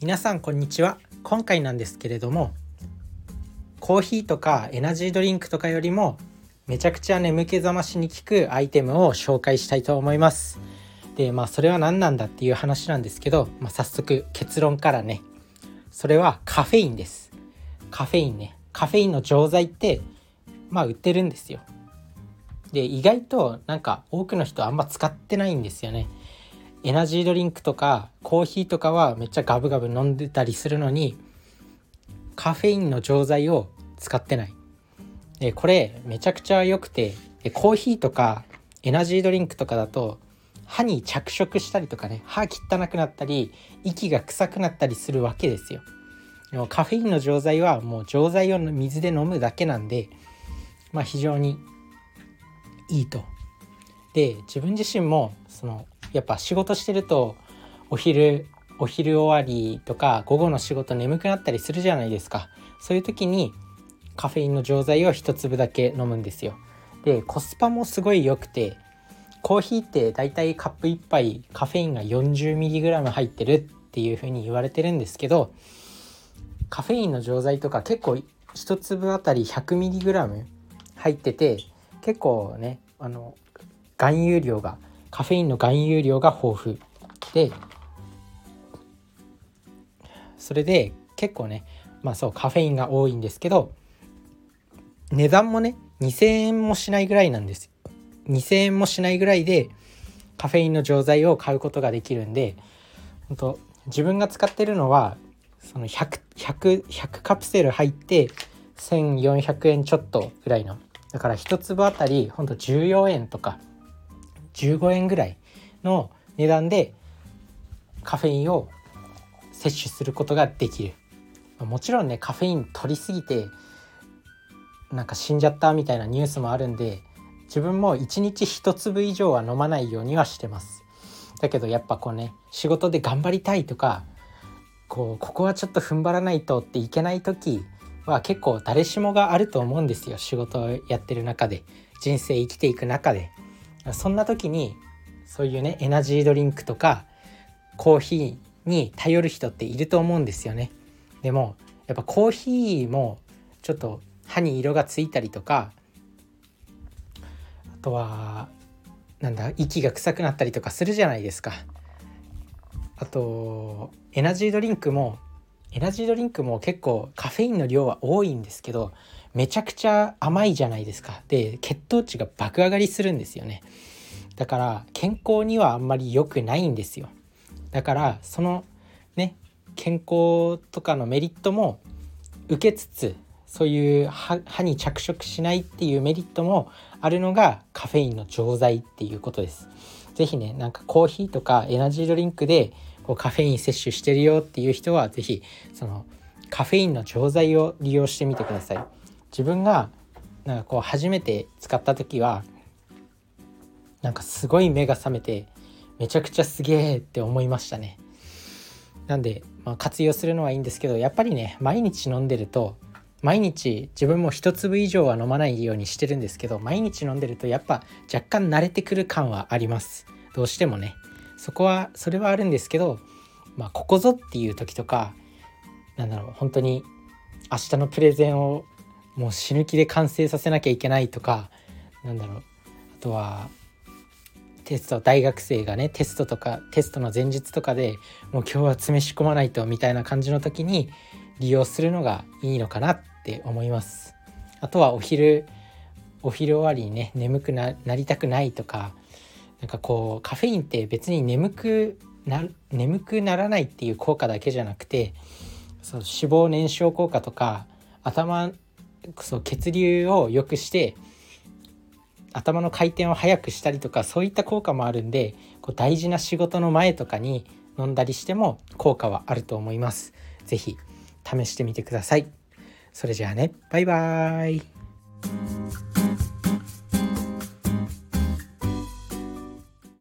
皆さんこんにちは。今回なんですけれどもコーヒーとかエナジードリンクとかよりもめちゃくちゃ眠気覚ましに効くアイテムを紹介したいと思います。でまあそれは何なんだっていう話なんですけど、まあ、早速結論からね。それはカフェインです。カフェインね。カフェインの錠剤ってまあ売ってるんですよ。で意外となんか多くの人あんま使ってないんですよね。エナジードリンクとかコーヒーとかはめっちゃガブガブ飲んでたりするのにカフェインの錠剤を使ってない。でこれめちゃくちゃ良くてでコーヒーとかエナジードリンクとかだと歯に着色したりとかね歯汚くなったり息が臭くなったりするわけですよ。でもカフェインの錠剤はもう錠剤を水で飲むだけなんでまあ非常にいいと。で自分自身もそのやっぱ仕事してるとお昼お昼終わりとか午後の仕事眠くなったりするじゃないですか。そういう時にカフェインの錠剤を一粒だけ飲むんですよ。でコスパもすごい良くてコーヒーってだいたいカップ1杯カフェインが 40mg 入ってるっていう風に言われてるんですけどカフェインの錠剤とか結構1粒あたり 100mg 入ってて結構ねあの含有量がカフェインの含有量が豊富。でそれで結構ねまあそうカフェインが多いんですけど値段もね2,000円もしないぐらいなんです。2,000円もしないぐらいでカフェインの錠剤を買うことができるんで本当自分が使ってるのはその 100, 100, 100カプセル入って1400円ちょっとぐらいの。だから1粒あたりほんと14円とか15円ぐらいの値段でカフェインを摂取することができる。もちろんねカフェイン取りすぎてなんか死んじゃったみたいなニュースもあるんで自分も1日1粒以上は飲まないようにはしてます。だけどやっぱこうね仕事で頑張りたいとかこうここはちょっと踏ん張らないとっていけない時は結構誰しもがあると思うんですよ仕事をやってる中で。人生生きていく中で。そんな時にそういうねエナジードリンクとかコーヒーに頼る人っていると思うんですよね。でもやっぱコーヒーもちょっと歯に色がついたりとかあとはなんだ息が臭くなったりとかするじゃないですか。あとエナジードリンクもエナジードリンクも結構カフェインの量は多いんですけどめちゃくちゃ甘いじゃないですか。で血糖値が爆上がりするんですよね。だから健康にはあんまり良くないんですよ。だからそのね健康とかのメリットも受けつつそういう歯に着色しないっていうメリットもあるのがカフェインの錠剤っていうことです。是非ねなんかコーヒーとかエナジードリンクでこうカフェイン摂取してるよっていう人は是非そのカフェインの錠剤を利用してみてください。自分がなんかこう初めて使った時はなんかすごい目が覚めてめちゃくちゃすげえって思いましたね。なんで、まあ、活用するのはいいんですけどやっぱりね毎日飲んでると毎日自分も一粒以上は飲まないようにしてるんですけど毎日飲んでるとやっぱ若干慣れてくる感はあります。どうしてもね。そこはそれはあるんですけどまあここぞっていう時とかなんだろう本当に明日のプレゼンをもう死ぬ気で完成させなきゃいけないとかなんだろう。あとはテスト大学生がねテストとかテストの前日とかでもう今日は詰め仕込まないとみたいな感じの時に利用するのがいいのかなって思います。あとはお昼お昼終わりにね眠くなりたくないとかなんかこうカフェインって別に眠くな眠くならないっていう効果だけじゃなくてそう脂肪燃焼効果とか頭そう血流を良くして頭の回転を速くしたりとかそういった効果もあるんでこう大事な仕事の前とかに飲んだりしても効果はあると思います。是非試してみてください。それじゃあねバイバーイ